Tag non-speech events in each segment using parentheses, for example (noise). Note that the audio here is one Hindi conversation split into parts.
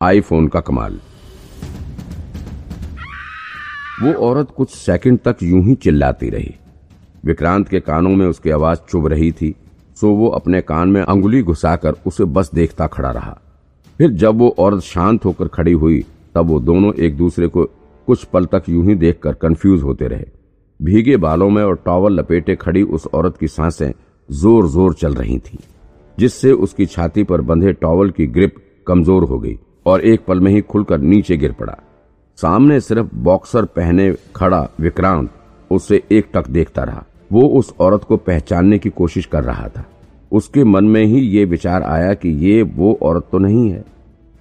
आईफोन का कमाल। वो औरत कुछ सेकंड तक यूँ ही चिल्लाती रही। विक्रांत के कानों में उसकी आवाज़ चुभ रही थी सो वो अपने कान में अंगुली घुसाकर उसे बस देखता खड़ा रहा। फिर जब वो औरत शांत होकर खड़ी हुई तब वो दोनों एक दूसरे को कुछ पल तक यूँ ही देखकर कंफ्यूज होते रहे। भीगे बालों में और टॉवल लपेटे खड़ी उस औरत की साँसें ज़ोर ज़ोर चल रही थीं, जिससे उसकी छाती पर बंधे टॉवल की ग्रिप कमज़ोर हो गई। और एक पल में ही खुलकर नीचे गिर पड़ा। सामने सिर्फ़ बॉक्सर पहने खड़ा विक्रांत उसे एक टक देखता रहा। वो उस औरत को पहचानने की कोशिश कर रहा था। उसके मन में ही ये विचार आया कि ये वो औरत तो नहीं है,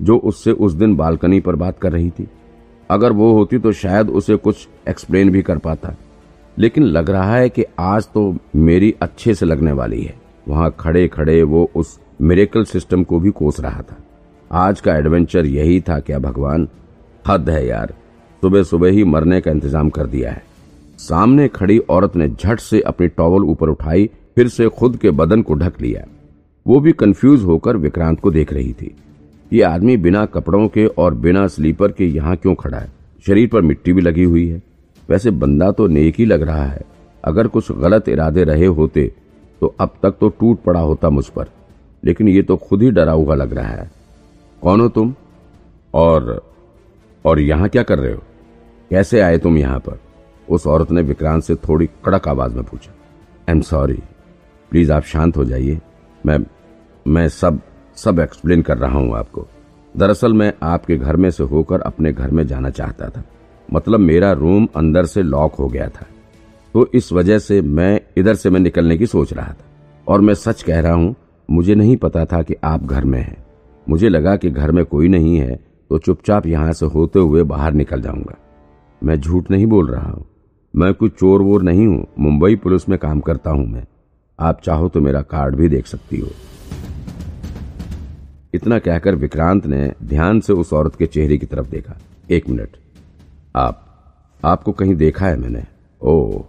जो उससे उस दिन बालकनी पर बात कर रही थी। अगर वो होती तो शायद उसे कुछ एक्सप्लेन भी कर पाता। लेकिन लग रहा है कि आज तो मेरी अच्छे से लगने वाली है। वहाँ खड़े खड़े वो उस मेरेकल सिस्टम को भी कोस रहा था। आज का एडवेंचर यही था क्या भगवान? हद है यार। सुबह सुबह ही मरने का इंतज़ाम कर दिया है। सामने खड़ी औरत ने झट से अपनी टॉवल ऊपर उठाई, फिर से खुद के बदन को ढक लिया। वो भी कंफ्यूज होकर विक्रांत को देख रही थी। ये आदमी बिना कपड़ों के और बिना स्लीपर के यहाँ क्यों खड़ा है? शरीर पर मिट्टी भी लगी हुई है। वैसे बंदा तो नेक ही लग रहा है। अगर कुछ गलत इरादे रहे होते तो अब तक तो टूट पड़ा होता मुझ पर। लेकिन ये तो खुद ही डरा हुआ लग रहा है। कौन हो तुम? और और यहाँ क्या कर रहे हो? कैसे आए तुम यहाँ पर? उस औरत ने विक्रांत से थोड़ी कड़क आवाज़ में पूछा। आई एम सॉरी प्लीज़ आप शांत हो जाइए। मैं मैं सब सब एक्सप्लेन कर रहा हूँ आपको। दरअसल मैं आपके घर में से होकर अपने घर में जाना चाहता था। मतलब मेरा रूम अंदर से लॉक हो गया था। तो इस वजह से मैं इधर से मैं निकलने की सोच रहा था। और मैं सच कह रहा हूँ, मुझे नहीं पता था कि आप घर में हैं। मुझे लगा कि घर में कोई नहीं है तो चुपचाप यहाँ से होते हुए बाहर निकल जाऊँगा। मैं झूठ नहीं बोल रहा हूँ। मैं कुछ चोर वोर नहीं हूँ। मुंबई पुलिस में काम करता हूँ मैं। आप चाहो तो मेरा कार्ड भी देख सकती हो। इतना कहकर विक्रांत ने ध्यान से उस औरत के चेहरे की तरफ़ देखा। एक मिनट। आप, आपको कहीं देखा है मैंने? ओ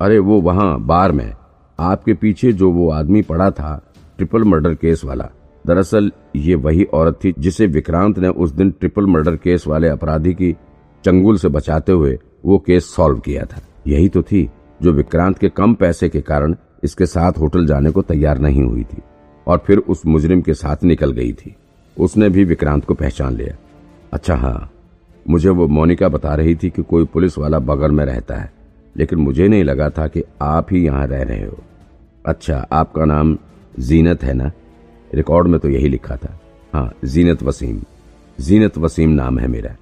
अरे वो वहाँ, बार में। आपके पीछे जो वो आदमी पड़ा था, ट्रिपल मर्डर केस वाला। दरअसल ये वही औरत थी जिसे विक्रांत ने उस दिन ट्रिपल मर्डर केस वाले अपराधी की चंगुल से बचाते हुए वो केस सॉल्व किया था। यही तो थी जो विक्रांत के कम पैसे के कारण इसके साथ होटल जाने को तैयार नहीं हुई थी और फिर उस मुजरिम के साथ निकल गई थी। उसने भी विक्रांत को पहचान लिया। अच्छा हाँ मुझे वो मोनिका बता रही थी कि कोई पुलिस वाला बगल में रहता है, लेकिन मुझे नहीं लगा था कि आप ही यहाँ रह रहे हो। अच्छा आपका नाम जीनत है ना? रिकॉर्ड में तो यही लिखा था। हाँ जीनत वसीम। जीनत वसीम नाम है मेरा।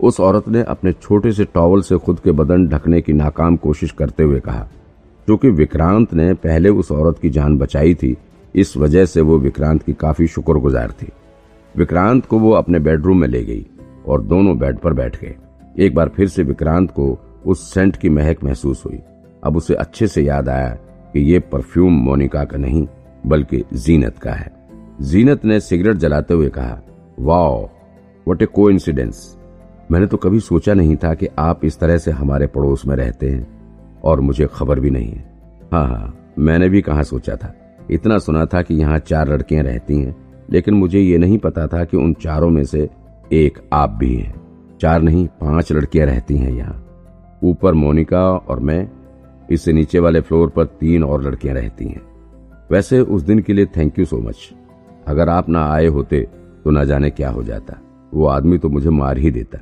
उस औरत ने अपने छोटे से टॉवल से खुद के बदन ढकने की नाकाम कोशिश करते हुए कहा क्योंकि विक्रांत ने पहले उस औरत की जान बचाई थी, इस वजह से वो विक्रांत की काफ़ी शुक्रगुजार थी। विक्रांत को वो अपने बेडरूम में ले गई और दोनों बेड पर बैठ गए। एक बार फिर से विक्रांत को उस सेंट की महक महसूस हुई। अब उसे अच्छे से याद आया कि ये परफ्यूम मोनिका का नहीं बल्कि जीनत का है। जीनत ने सिगरेट जलाते हुए कहा, वाओ वट ए को मैंने तो कभी सोचा नहीं था कि आप इस तरह से हमारे पड़ोस में रहते हैं, और मुझे खबर भी नहीं है। हाँ हाँ मैंने भी कहा सोचा था। इतना सुना था कि यहाँ चार लड़कियाँ रहती हैं, लेकिन मुझे ये नहीं पता था कि उन चारों में से एक आप भी हैं। चार नहीं, पाँच लड़कियाँ रहती हैं यहाँ। ऊपर मोनिका और मैं, इससे नीचे वाले फ्लोर पर तीन और लड़कियाँ रहती हैं। वैसे उस दिन के लिए थैंक यू सो मच अगर आप ना आए होते तो ना जाने क्या हो जाता. वो आदमी तो मुझे मार ही देता.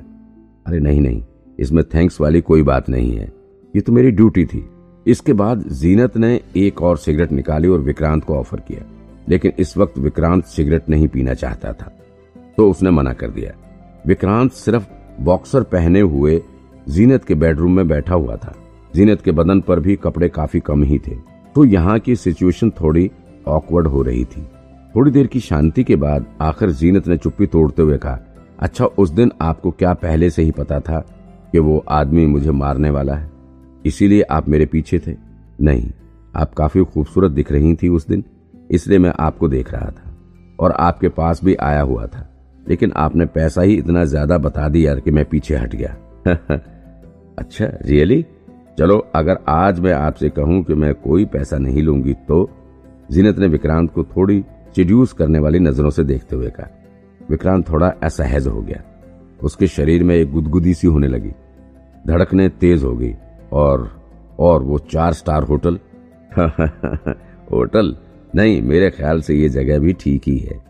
अरे नहीं नहीं, इसमें थैंक्स वाली कोई बात नहीं है. ये तो मेरी ड्यूटी थी. इसके बाद जीनत ने एक और सिगरेट निकाली और विक्रांत को ऑफ़र किया. लेकिन इस वक्त विक्रांत सिगरेट नहीं पीना चाहता था. तो उसने मना कर दिया. विक्रांत सिर्फ़ बॉक्सर पहने हुए जीनत के बेडरूम में बैठा हुआ था. जीनत के बदन पर भी कपड़े काफ़ी कम ही थे. तो यहाँ की सिचुएशन थोड़ी ऑकवर्ड हो रही थी। थोड़ी देर की शांति के बाद आखिर जीनत ने चुप्पी तोड़ते हुए कहा अच्छा उस दिन आपको क्या पहले से ही पता था कि वो आदमी मुझे मारने वाला है? इसीलिए आप मेरे पीछे थे। नहीं, आप काफ़ी खूबसूरत दिख रही थी उस दिन, इसलिए मैं आपको देख रहा था और आपके पास भी आया हुआ था। लेकिन आपने पैसा ही इतना ज़्यादा बता दिया कि मैं पीछे हट गया। (laughs) अच्छा रियली चलो, अगर आज मैं आपसे कहूँ कि मैं कोई पैसा नहीं लूँगी तो जीनत ने विक्रांत को थोड़ी चिड्यूस करने वाली नज़रों से देखते हुए कहा। विक्रांत थोड़ा असहज हो गया। उसके शरीर में एक गुदगुदी सी होने लगी। धड़कने तेज हो गई और और वो चार स्टार होटल। (laughs) होटल? नहीं, मेरे ख्याल से ये जगह भी ठीक ही है।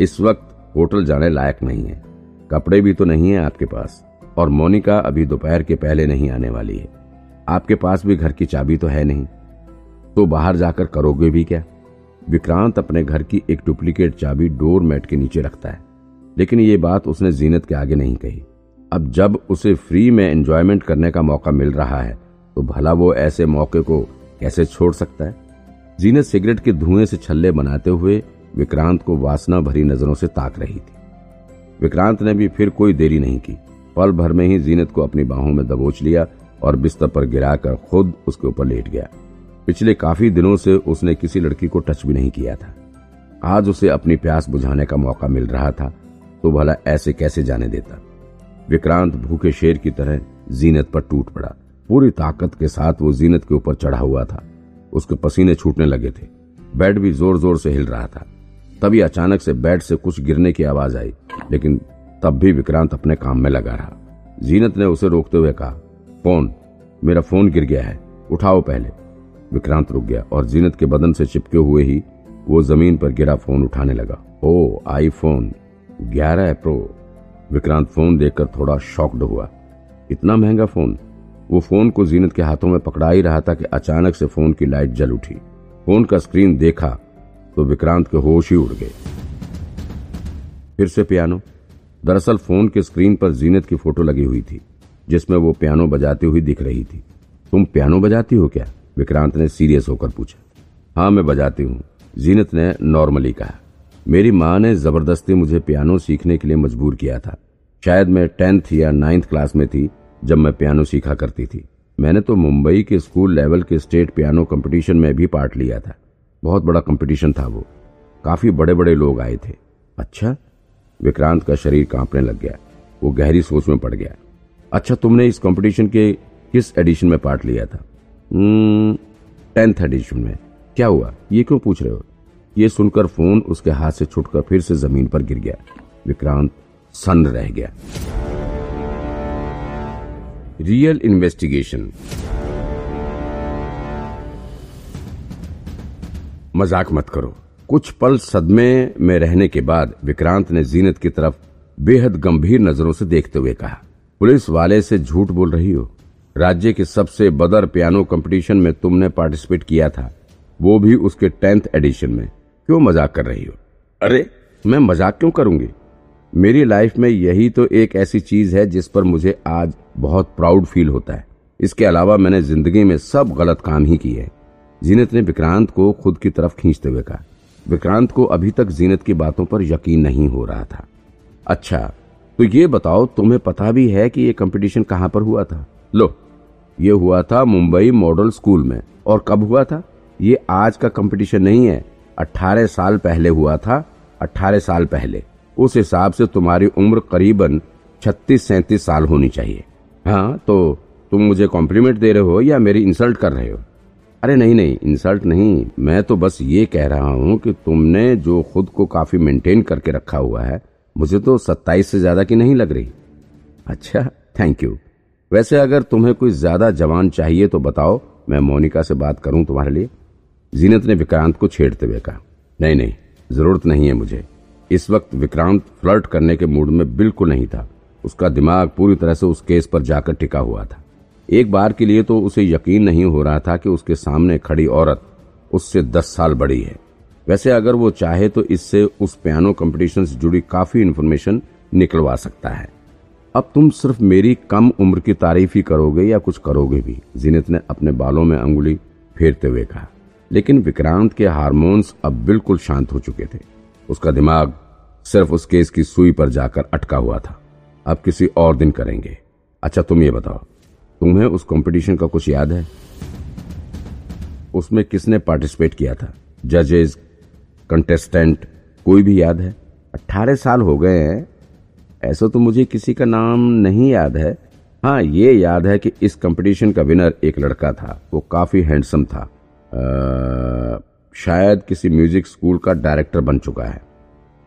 इस वक्त होटल जाने लायक नहीं है। कपड़े भी तो नहीं है आपके पास। और मोनिका अभी दोपहर के पहले नहीं आने वाली है। आपके पास भी घर की चाबी तो है नहीं। तो बाहर जाकर करोगे भी क्या? विक्रांत अपने घर की एक डुप्लीकेट चाबी डोर मैट के नीचे रखता है। लेकिन ये बात उसने जीनत के आगे नहीं कही। अब जब उसे फ्री में एंजॉयमेंट करने का मौका मिल रहा है तो भला वो ऐसे मौके को कैसे छोड़ सकता है? जीनत सिगरेट के धुएँ से छल्ले बनाते हुए विक्रांत को वासना भरी नज़रों से ताक रही थी। विक्रांत ने भी फिर कोई देरी नहीं की। पल भर में ही जीनत को अपनी बाहों में दबोच लिया और बिस्तर पर गिराकर खुद उसके ऊपर लेट गया। पिछले काफ़ी दिनों से उसने किसी लड़की को टच भी नहीं किया था। आज उसे अपनी प्यास बुझाने का मौका मिल रहा था तो भला ऐसे कैसे जाने देता? विक्रांत भूखे शेर की तरह जीनत पर टूट पड़ा। पूरी ताकत के साथ वो जीनत के ऊपर चढ़ा हुआ था। उसके पसीने छूटने लगे थे। बेड भी ज़ोर ज़ोर से हिल रहा था। तभी अचानक से बेड से कुछ गिरने की आवाज़ आई, लेकिन तब भी विक्रांत अपने काम में लगा रहा। जीनत ने उसे रोकते हुए कहा फ़ोन। मेरा फ़ोन गिर गया है। उठाओ पहले। विक्रांत रुक गया और जीनत के बदन से चिपके हुए ही वो ज़मीन पर गिरा फ़ोन उठाने लगा। ओ, आईफोन। ग्यारह प्रो। विक्रांत फ़ोन देखकर थोड़ा शॉक्ड हुआ। इतना महँगा फ़ोन? वो फ़ोन को जीनत के हाथों में पकड़ा ही रहा था कि अचानक से फ़ोन की लाइट जल उठी। फ़ोन का स्क्रीन देखा तो विक्रांत के होश ही उड़ गए। फिर से पियानो। दरअसल फ़ोन के स्क्रीन पर जीनत की फ़ोटो लगी हुई थी। जिसमें वो पियानो बजाती हुई दिख रही थी। तुम पियानो बजाती हो क्या? विक्रांत ने सीरियस होकर पूछा। हाँ मैं बजाती हूँ। जीनत ने नॉर्मली कहा। मेरी माँ ने ज़बरदस्ती मुझे पियानो सीखने के लिए मजबूर किया था। शायद मैं टेंथ या नाइन्थ क्लास में थी, जब मैं पियानो सीखा करती थी। मैंने तो मुंबई के स्कूल लेवल के स्टेट पियानो कंपटीशन में भी पार्ट लिया था। बहुत बड़ा कंपटीशन था वो। काफ़ी बड़े बड़े लोग आए थे। अच्छा? विक्रांत का शरीर कांपने लग गया। वो गहरी सोच में पड़ गया। अच्छा तुमने इस कंपटीशन के किस एडिशन में पार्ट लिया था? टेंथ हम्म, एडिशन में। क्या हुआ? ये क्यों पूछ रहे हो? ये सुनकर फ़ोन उसके हाथ से छुटकर फिर से ज़मीन पर गिर गया। विक्रांत सन्न रह गया। रियल इन्वेस्टिगेशन मज़ाक मत करो। कुछ पल सदमे में रहने के बाद विक्रांत ने जीनत की तरफ़ बेहद गंभीर नज़रों से देखते हुए कहा। पुलिस वाले से झूठ बोल रही हो। राज्य के सबसे बदर पियानो कंपटीशन में तुमने पार्टिसिपेट किया था। वो भी उसके टेंथ एडिशन में। क्यों मज़ाक कर रही हो? अरे। मैं मज़ाक क्यों करूँगी? मेरी लाइफ में यही तो एक ऐसी चीज़ है जिस पर मुझे आज बहुत प्राउड फील होता है। इसके अलावा मैंने ज़िंदगी में सब गलत काम ही किए जीनत ने विक्रांत को खुद की तरफ़ खींचते हुए कहा। विक्रांत को अभी तक जीनत की बातों पर यकीन नहीं हो रहा था। अच्छा तो ये बताओ, तुम्हें पता भी है कि ये कंपटीशन कहाँ पर हुआ था? लो, ये हुआ था मुंबई मॉडल स्कूल में। और कब हुआ था? ये आज का कंपटीशन नहीं है। अट्ठारह साल पहले हुआ था। अट्ठारह साल पहले। उस हिसाब से तुम्हारी उम्र करीबन छत्तीस सैंतीस साल होनी चाहिए। हाँ तो तुम मुझे कॉम्प्लीमेंट दे रहे हो या मेरी इंसल्ट कर रहे हो? अरे नहीं नहीं इंसल्ट नहीं। मैं तो बस ये कह रहा हूँ कि तुमने जो खुद को काफ़ी मेंटेन करके रखा हुआ है मुझे तो सत्ताईस से ज़्यादा की नहीं लग रही। अच्छा थैंक यू वैसे अगर तुम्हें कोई ज़्यादा जवान चाहिए तो बताओ, मैं मोनिका से बात करूँ तुम्हारे लिए। जीनत ने विक्रांत को छेड़ते हुए कहा, नहीं नहीं, ज़रूरत नहीं है मुझे। इस वक्त विक्रांत फ्लर्ट करने के मूड में बिल्कुल नहीं था। उसका दिमाग पूरी तरह से उस केस पर जाकर टिका हुआ था। एक बार के लिए तो उसे यकीन नहीं हो रहा था कि उसके सामने खड़ी औरत उससे दस साल बड़ी है। वैसे अगर वो चाहे तो इससे उस पियानो कंपटीशन से जुड़ी काफ़ी इन्फॉर्मेशन निकलवा सकता है। अब तुम सिर्फ़ मेरी कम उम्र की तारीफ़ ही करोगे या कुछ करोगे भी? जीनत ने अपने बालों में अंगुली फेरते हुए कहा। लेकिन विक्रांत के हार्मोन्स अब बिल्कुल शांत हो चुके थे। उसका दिमाग सिर्फ़ उस केस की सुई पर जाकर अटका हुआ था। अब किसी और दिन करेंगे। अच्छा तुम ये बताओ, तुम्हें उस कंपटीशन का कुछ याद है? उसमें किसने पार्टिसिपेट किया था? जजेस कंटेस्टेंट कोई भी याद है? अट्ठारह साल हो गए हैं। ऐसा तो मुझे किसी का नाम नहीं याद है। हाँ ये याद है कि इस कंपटीशन का विनर एक लड़का था। वो काफ़ी हैंडसम था। आ, शायद किसी म्यूज़िक स्कूल का डायरेक्टर बन चुका है।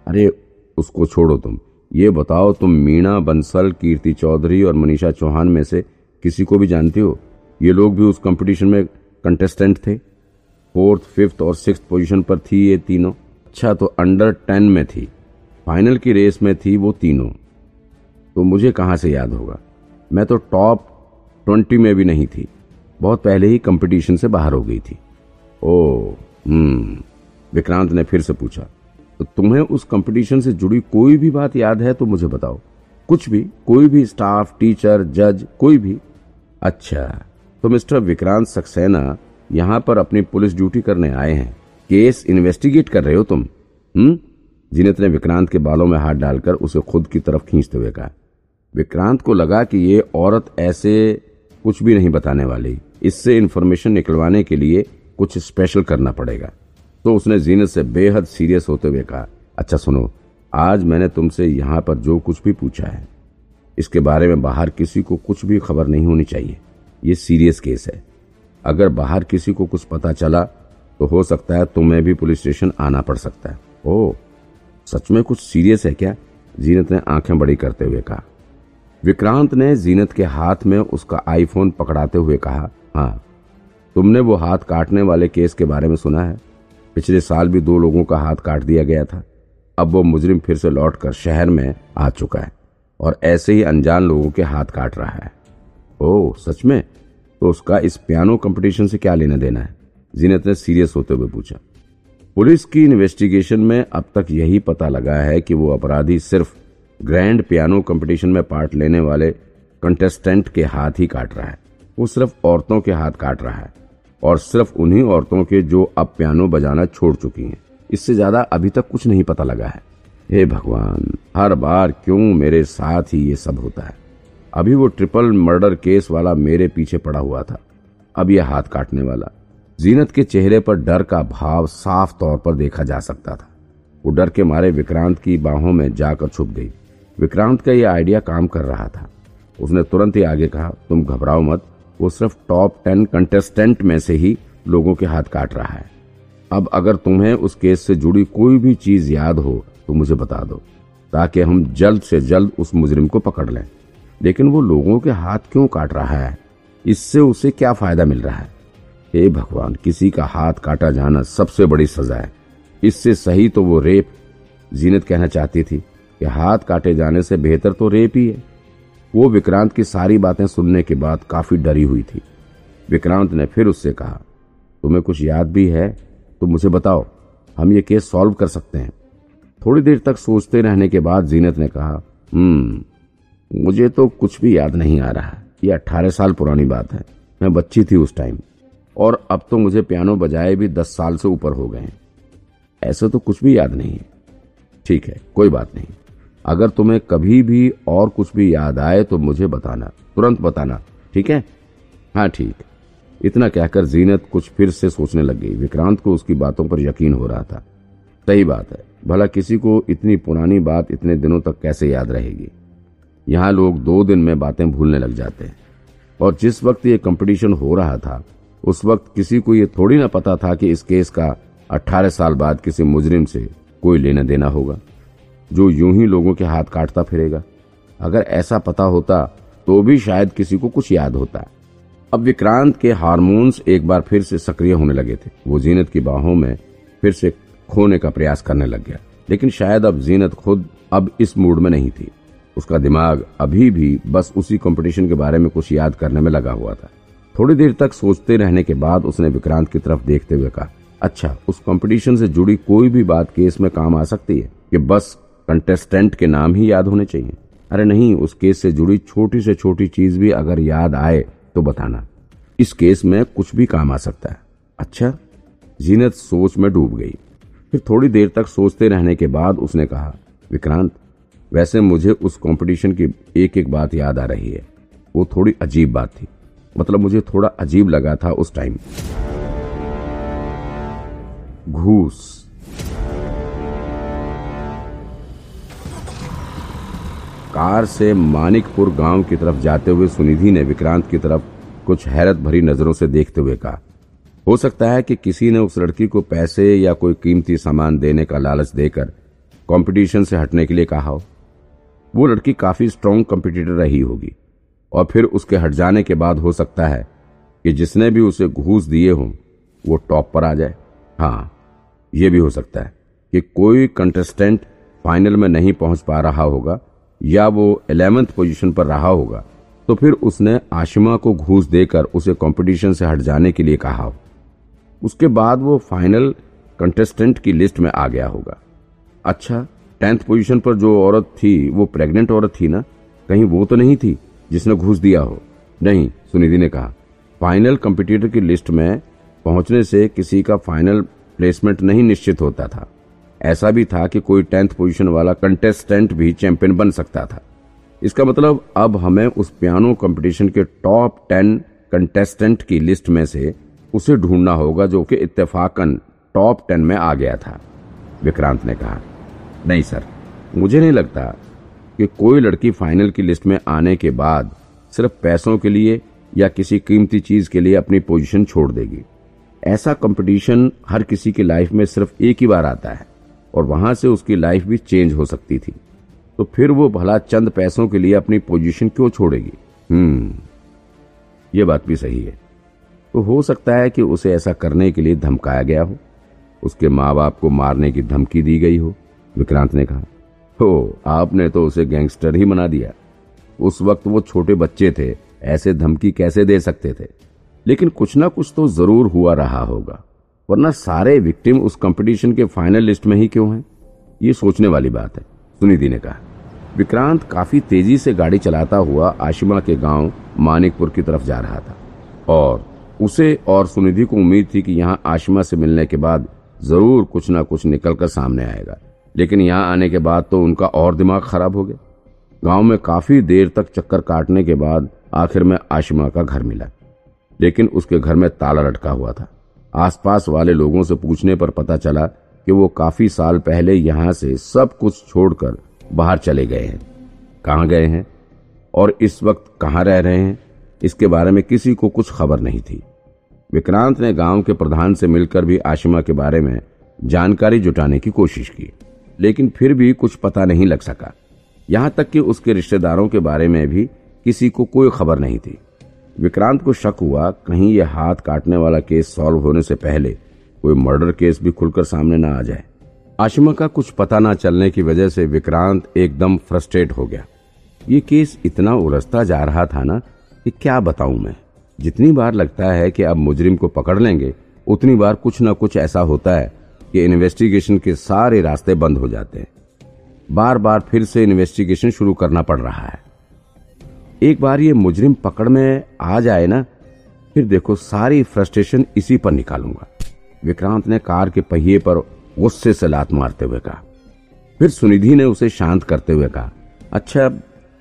अरे उसको छोड़ो तुम। ये बताओ तुम मीणा बंसल कीर्ति चौधरी और मनीषा चौहान में से किसी को भी जानते हो? ये लोग भी उस कंपटीशन में कंटेस्टेंट थे। फोर्थ, फिफ्थ और सिक्स पोजीशन पर थी ये तीनों। अच्छा तो अंडर टेन में थी। फाइनल की रेस में थी वो तीनों। तो मुझे कहाँ से याद होगा? मैं तो टॉप ट्वेंटी में भी नहीं थी। बहुत पहले ही कंपटीशन से बाहर हो गई थी। ओ हम्म विक्रांत ने फिर से पूछा तो तुम्हें उस कंपटीशन से जुड़ी कोई भी बात याद है तो मुझे बताओ। कुछ भी, कोई भी स्टाफ, टीचर, जज, कोई भी। अच्छा तो मिस्टर विक्रांत सक्सेना यहाँ पर अपनी पुलिस ड्यूटी करने आए हैं। केस इन्वेस्टिगेट कर रहे हो तुम हम्म? जीनत ने विक्रांत के बालों में हाथ डालकर उसे खुद की तरफ़ खींचते हुए कहा। विक्रांत को लगा कि ये औरत ऐसे कुछ भी नहीं बताने वाली। इससे इन्फॉर्मेशन निकलवाने के लिए कुछ स्पेशल करना पड़ेगा। तो उसने जीनत से बेहद सीरियस होते हुए कहा अच्छा सुनो, आज मैंने तुमसे यहाँ पर जो कुछ भी पूछा है, इसके बारे में बाहर किसी को कुछ भी खबर नहीं होनी चाहिए। ये सीरियस केस है। अगर बाहर किसी को कुछ पता चला तो हो सकता है तुम्हें भी पुलिस स्टेशन आना पड़ सकता है। ओ सच में कुछ सीरियस है क्या? जीनत ने आँखें बड़ी करते हुए कहा। विक्रांत ने जीनत के हाथ में उसका आईफोन पकड़ाते हुए कहा हाँ तुमने वो हाथ काटने वाले केस के बारे में सुना है? पिछले साल भी दो लोगों का हाथ काट दिया गया था। अब वो मुजरिम फिर से लौटकर शहर में आ चुका है और ऐसे ही अनजान लोगों के हाथ काट रहा है। ओ सच में? तो उसका इस पियानो कंपटीशन से क्या लेना देना है? जीनत ने सीरियस होते हुए पूछा। पुलिस की इन्वेस्टिगेशन में अब तक यही पता लगा है कि वो अपराधी सिर्फ़ ग्रैंड पियानो कंपटीशन में पार्ट लेने वाले कंटेस्टेंट के हाथ ही काट रहा है। वो सिर्फ़ औरतों के हाथ काट रहा है और सिर्फ़ उन्हीं औरतों के जो अब पियानो बजाना छोड़ चुकी हैं। इससे ज़्यादा अभी तक कुछ नहीं पता लगा है। हे भगवान, हर बार क्यों मेरे साथ ही ये सब होता है? अभी वो ट्रिपल मर्डर केस वाला मेरे पीछे पड़ा हुआ था। अब यह हाथ काटने वाला। जीनत के चेहरे पर डर का भाव साफ़ तौर पर देखा जा सकता था। वो डर के मारे विक्रांत की बाहों में जाकर छुप गई। विक्रांत का यह आइडिया काम कर रहा था। उसने तुरंत ही आगे कहा, तुम घबराओ मत। वो सिर्फ़ टॉप टेन कंटेस्टेंट में से ही लोगों के हाथ काट रहा है। अब अगर तुम्हें उस केस से जुड़ी कोई भी चीज़ याद हो तो मुझे बता दो, ताकि हम जल्द से जल्द उस मुजरिम को पकड़ लें। लेकिन वो लोगों के हाथ क्यों काट रहा है? इससे उसे क्या फ़ायदा मिल रहा है? हे भगवान, किसी का हाथ काटा जाना सबसे बड़ी सजा है। इससे सही तो वो रेप, जीनत कहना चाहती थी कि हाथ काटे जाने से बेहतर तो रेप ही है। वो विक्रांत की सारी बातें सुनने के बाद काफ़ी डरी हुई थी। विक्रांत ने फिर उससे कहा, तुम्हें कुछ याद भी है? तो मुझे बताओ, हम ये केस सॉल्व कर सकते हैं? थोड़ी देर तक सोचते रहने के बाद जीनत ने कहा हम्म मुझे तो कुछ भी याद नहीं आ रहा ये अट्ठारह साल पुरानी बात है। मैं बच्ची थी उस टाइम और अब तो मुझे पियानो बजाए भी दस साल से ऊपर हो गए हैं। ऐसे तो कुछ भी याद नहीं है। ठीक है, कोई बात नहीं। अगर तुम्हें कभी भी और कुछ भी याद आए तो मुझे बताना। तुरंत बताना। ठीक है? हाँ ठीक। इतना कहकर जीनत कुछ फिर से सोचने लग गई। विक्रांत को उसकी बातों पर यकीन हो रहा था। सही बात है। भला किसी को इतनी पुरानी बात इतने दिनों तक कैसे याद रहेगी? यहाँ लोग दो दिन में बातें भूलने लग जाते हैं। और जिस वक्त ये कंपटीशन हो रहा था, उस वक्त किसी को ये थोड़ी ना पता था कि इस केस का 18 साल बाद किसी मुजरिम से कोई लेना देना होगा, जो यूँ ही लोगों के हाथ काटता फिरेगा। अगर ऐसा पता होता तो भी शायद किसी को कुछ याद होता। अब विक्रांत के हार्मोन्स एक बार फिर से सक्रिय होने लगे थे। वो जीनत की बाहों में फिर से खोने का प्रयास करने लग गया। लेकिन शायद अब जीनत खुद अब इस मूड में नहीं थी। उसका दिमाग अभी भी बस उसी कंपटीशन के बारे में कुछ याद करने में लगा हुआ था। थोड़ी देर तक सोचते रहने के बाद उसने विक्रांत की तरफ़ देखते हुए कहा अच्छा उस कंपटीशन से जुड़ी कोई भी बात केस में काम आ सकती है कि बस कंटेस्टेंट के नाम ही याद होने चाहिए? अरे नहीं, उस केस से जुड़ी छोटी से छोटी चीज़ भी अगर याद आए तो बताना। इस केस में कुछ भी काम आ सकता है। अच्छा जीनत सोच में डूब गई। फिर थोड़ी देर तक सोचते रहने के बाद उसने कहा, विक्रांत वैसे मुझे उस कंपटीशन की एक एक बात याद आ रही है। वो थोड़ी अजीब बात थी। मतलब मुझे थोड़ा अजीब लगा था उस टाइम घूस। कार से मानिकपुर गाँव की तरफ़ जाते हुए सुनिधि ने विक्रांत की तरफ़ कुछ हैरत भरी नज़रों से देखते हुए कहा, हो सकता है कि किसी ने उस लड़की को पैसे या कोई कीमती सामान देने का लालच देकर कंपटीशन से हटने के लिए कहा हो। वो लड़की काफ़ी स्ट्रांग कंपिटिटर रही होगी। और फिर उसके हट जाने के बाद हो सकता है कि जिसने भी उसे घूस दिए हों, वो टॉप पर आ जाए। हाँ ये भी हो सकता है कि कोई कंटेस्टेंट फाइनल में नहीं पहुँच पा रहा होगा, या वो एलेवेंथ पोजीशन पर रहा होगा तो फिर उसने आशिमा को घूस देकर उसे कंपटीशन से हट जाने के लिए कहा हो। उसके बाद वो फाइनल कंटेस्टेंट की लिस्ट में आ गया होगा। अच्छा टेंथ पोजीशन पर जो औरत थी, वो प्रेग्नेंट औरत थी ना? कहीं वो तो नहीं थी जिसने घूस दिया हो? नहीं, सुनिधि ने कहा। फाइनल कंपिटिटर की लिस्ट में पहुँचने से किसी का फाइनल प्लेसमेंट नहीं निश्चित होता था। ऐसा भी था कि कोई टेंथ पोजीशन वाला कंटेस्टेंट भी चैंपियन बन सकता था। इसका मतलब अब हमें उस पियानो कंपटीशन के टॉप टेन कंटेस्टेंट की लिस्ट में से उसे ढूंढना होगा जो कि इत्तेफाकन टॉप टेन में आ गया था, विक्रांत ने कहा। नहीं, सर। मुझे नहीं लगता कि कोई लड़की फाइनल की लिस्ट में आने के बाद सिर्फ़ पैसों के लिए या किसी कीमती चीज़ के लिए अपनी पोजीशन छोड़ देगी। ऐसा कंपटीशन हर किसी की लाइफ में सिर्फ़ एक ही बार आता है और वहाँ से उसकी लाइफ भी चेंज हो सकती थी। तो फिर वो भला चंद पैसों के लिए अपनी पोजीशन क्यों छोड़ेगी? हम्म ये बात भी सही है। तो हो सकता है कि उसे ऐसा करने के लिए धमकाया गया हो, उसके माँ बाप को मारने की धमकी दी गई हो विक्रांत ने कहा, हो, आपने तो उसे गैंगस्टर ही बना दिया। उस वक्त वो छोटे बच्चे थे, ऐसे धमकी कैसे दे सकते थे? लेकिन कुछ ना कुछ तो ज़रूर हुआ रहा होगा, वरना सारे विक्टिम उस कंपटीशन के फाइनल लिस्ट में ही क्यों हैं? ये सोचने वाली बात है, सुनिधि ने कहा। विक्रांत काफ़ी तेज़ी से गाड़ी चलाता हुआ आशिमा के गाँव मानिकपुर की तरफ़ जा रहा था, और उसे और सुनिधि को उम्मीद थी कि यहाँ आशिमा से मिलने के बाद ज़रूर कुछ ना कुछ निकलकर सामने आएगा। लेकिन यहाँ आने के बाद तो उनका और दिमाग खराब हो गया। गाँव में काफ़ी देर तक चक्कर काटने के बाद आखिर में आशिमा का घर मिला। लेकिन उसके घर में ताला लटका हुआ था। आसपास वाले लोगों से पूछने पर पता चला कि वो काफ़ी साल पहले यहाँ से सब कुछ छोड़कर बाहर चले गए हैं। कहाँ गए हैं? और इस वक्त कहाँ रह रहे हैं? इसके बारे में किसी को कुछ खबर नहीं थी। विक्रांत ने गाँव के प्रधान से मिलकर भी आशिमा के बारे में जानकारी जुटाने की कोशिश की। लेकिन फिर भी कुछ पता नहीं लग सका। यहाँ तक कि उसके रिश्तेदारों के बारे में भी किसी को कोई खबर नहीं थी। विक्रांत को शक हुआ, कहीं यह हाथ काटने वाला केस सॉल्व होने से पहले कोई मर्डर केस भी खुलकर सामने न आ जाए। आशिमा का कुछ पता न चलने की वजह से विक्रांत एकदम फ्रस्ट्रेट हो गया। ये केस इतना उलझता जा रहा था ना कि क्या बताऊँ मैं? जितनी बार लगता है कि अब मुजरिम को पकड़ लेंगे, उतनी बार कुछ न कुछ ऐसा होता है कि इन्वेस्टिगेशन के सारे रास्ते बंद हो जाते हैं। बार बार फिर से इन्वेस्टिगेशन शुरू करना पड़ रहा है। एक बार ये मुजरिम पकड़ में आ जाए ना, फिर देखो सारी फ्रस्ट्रेशन इसी पर निकालूँगा। विक्रांत ने कार के पहिए पर गुस्से से लात मारते हुए कहा। फिर सुनिधि ने उसे शांत करते हुए कहा अच्छा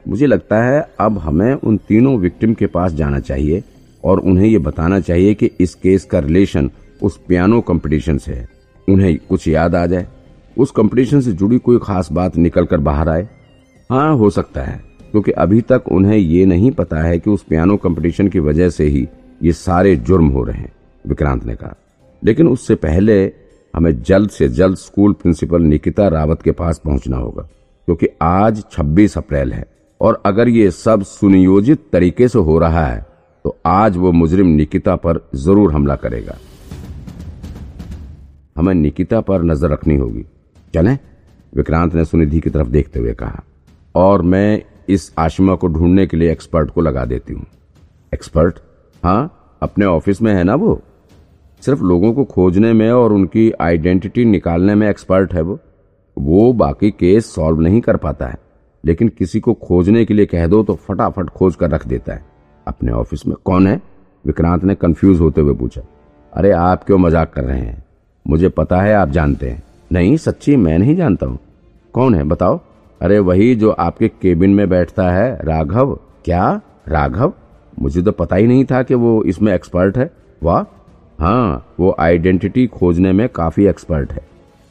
मुझे लगता है अब हमें उन तीनों विक्टिम के पास जाना चाहिए और उन्हें यह बताना चाहिए कि इस केस का रिलेशन उस पियानो कंपटीशन से है। उन्हें कुछ याद आ जाए। उस कंपटीशन से जुड़ी कोई खास बात निकल कर बाहर आए। हाँ हो सकता है, क्योंकि अभी तक उन्हें ये नहीं पता है कि उस पियानो कंपटीशन की वजह से ही ये सारे जुर्म हो रहे हैं, विक्रांत ने कहा। लेकिन उससे पहले हमें जल्द से जल्द स्कूल प्रिंसिपल निकिता रावत के पास पहुँचना होगा, क्योंकि आज 26 अप्रैल है, और अगर ये सब सुनियोजित तरीके से हो रहा है तो आज वो मुजरिम निकिता पर ज़रूर हमला करेगा। हमें निकिता पर नज़र रखनी होगी। चलें? विक्रांत ने सुनिधि की तरफ़ देखते हुए कहा, और मैं इस आशिमा को ढूँढने के लिए एक्सपर्ट को लगा देती हूँ। एक्सपर्ट? हाँ अपने ऑफ़िस में है ना वो? सिर्फ़ लोगों को खोजने में और उनकी आइडेंटिटी निकालने में एक्सपर्ट है वो। वो बाकी केस सॉल्व नहीं कर पाता है, लेकिन किसी को खोजने के लिए कह दो तो फटाफट खोज कर रख देता है। अपने ऑफ़िस में कौन है? विक्रांत ने कंफ्यूज होते हुए पूछा, अरे आप क्यों मज़ाक कर रहे हैं? मुझे पता है आप जानते हैं। नहीं, सच्ची मैं नहीं जानता हूँ। कौन है, बताओ। अरे वही जो आपके केबिन में बैठता है, राघव। क्या? राघव? मुझे तो पता ही नहीं था कि वो इसमें एक्सपर्ट है। वाह। हाँ वो आइडेंटिटी खोजने में काफ़ी एक्सपर्ट है।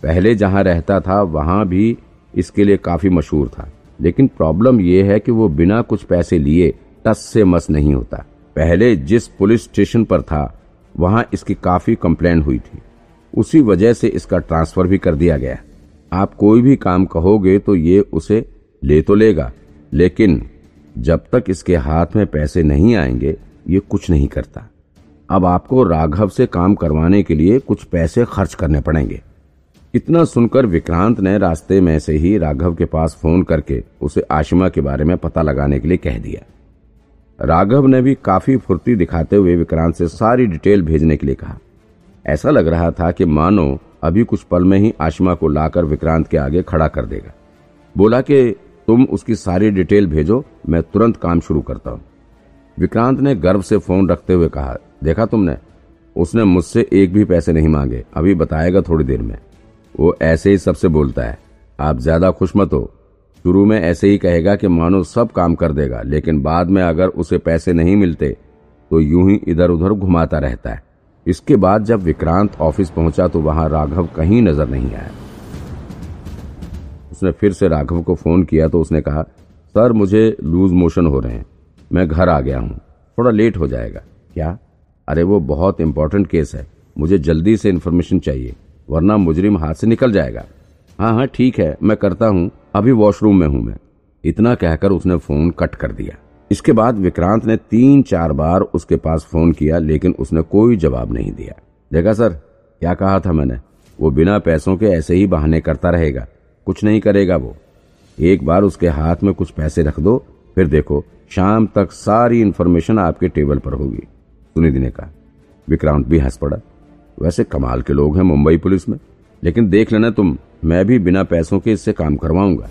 पहले जहाँ रहता था, वहाँ भी इसके लिए काफ़ी मशहूर था। लेकिन प्रॉब्लम ये है कि वो बिना कुछ पैसे लिए टस से मस नहीं होता। पहले जिस पुलिस स्टेशन पर था, वहाँ इसकी काफ़ी कंप्लेन हुई थी। उसी वजह से इसका ट्रांसफ़र भी कर दिया गया। आप कोई भी काम कहोगे तो ये उसे ले तो लेगा, लेकिन जब तक इसके हाथ में पैसे नहीं आएँगे, ये कुछ नहीं करता। अब आपको राघव से काम करवाने के लिए कुछ पैसे खर्च करने पड़ेंगे। इतना सुनकर विक्रांत ने रास्ते में से ही राघव के पास फ़ोन करके उसे आशिमा के बारे में पता लगाने के लिए कह दिया। राघव ने भी काफ़ी फुर्ती दिखाते हुए विक्रांत से सारी डिटेल भेजने के लिए कहा। ऐसा लग रहा था कि मानो अभी कुछ पल में ही आशिमा को लाकर विक्रांत के आगे खड़ा कर देगा। बोला कि, तुम उसकी सारी डिटेल भेजो, मैं तुरंत काम शुरू करता हूँ। विक्रांत ने गर्व से फ़ोन रखते हुए कहा, देखा तुमने? उसने मुझसे एक भी पैसे नहीं मांगे। अभी बताएगा थोड़ी देर में। वो ऐसे ही सबसे बोलता है। आप ज़्यादा खुश मत हो। शुरू में ऐसे ही कहेगा कि मानो सब काम कर देगा, लेकिन बाद में अगर उसे पैसे नहीं मिलते तो यूँ ही इधर उधर घुमाता रहता है। इसके बाद जब विक्रांत ऑफ़िस पहुँचा तो वहाँ राघव कहीं नज़र नहीं आया। उसने फिर से राघव को फ़ोन किया तो उसने कहा, सर, मुझे लूज मोशन हो रहे हैं। मैं घर आ गया हूँ। थोड़ा लेट हो जाएगा। क्या? अरे, वो बहुत इंपॉर्टेंट केस है। मुझे जल्दी से इन्फॉर्मेशन चाहिए, वरना मुजरिम हाथ से निकल जाएगा। हाँ हाँ ठीक है, मैं करता हूँ। अभी वॉशरूम में हूँ मैं। इतना कहकर उसने फ़ोन कट कर दिया। इसके बाद विक्रांत ने तीन चार बार उसके पास फ़ोन किया, लेकिन उसने कोई जवाब नहीं दिया। देखा सर, क्या कहा था मैंने? वो बिना पैसों के ऐसे ही बहाने करता रहेगा। कुछ नहीं करेगा वो। एक बार उसके हाथ में कुछ पैसे रख दो, फिर देखो, शाम तक सारी इन्फॉर्मेशन आपके टेबल पर होगी। सुनिधि ने कहा। विक्रांत भी हंस पड़ा। वैसे कमाल के लोग हैं मुंबई पुलिस में, लेकिन देख लेना तुम, मैं भी बिना पैसों के इससे काम करवाऊँगा।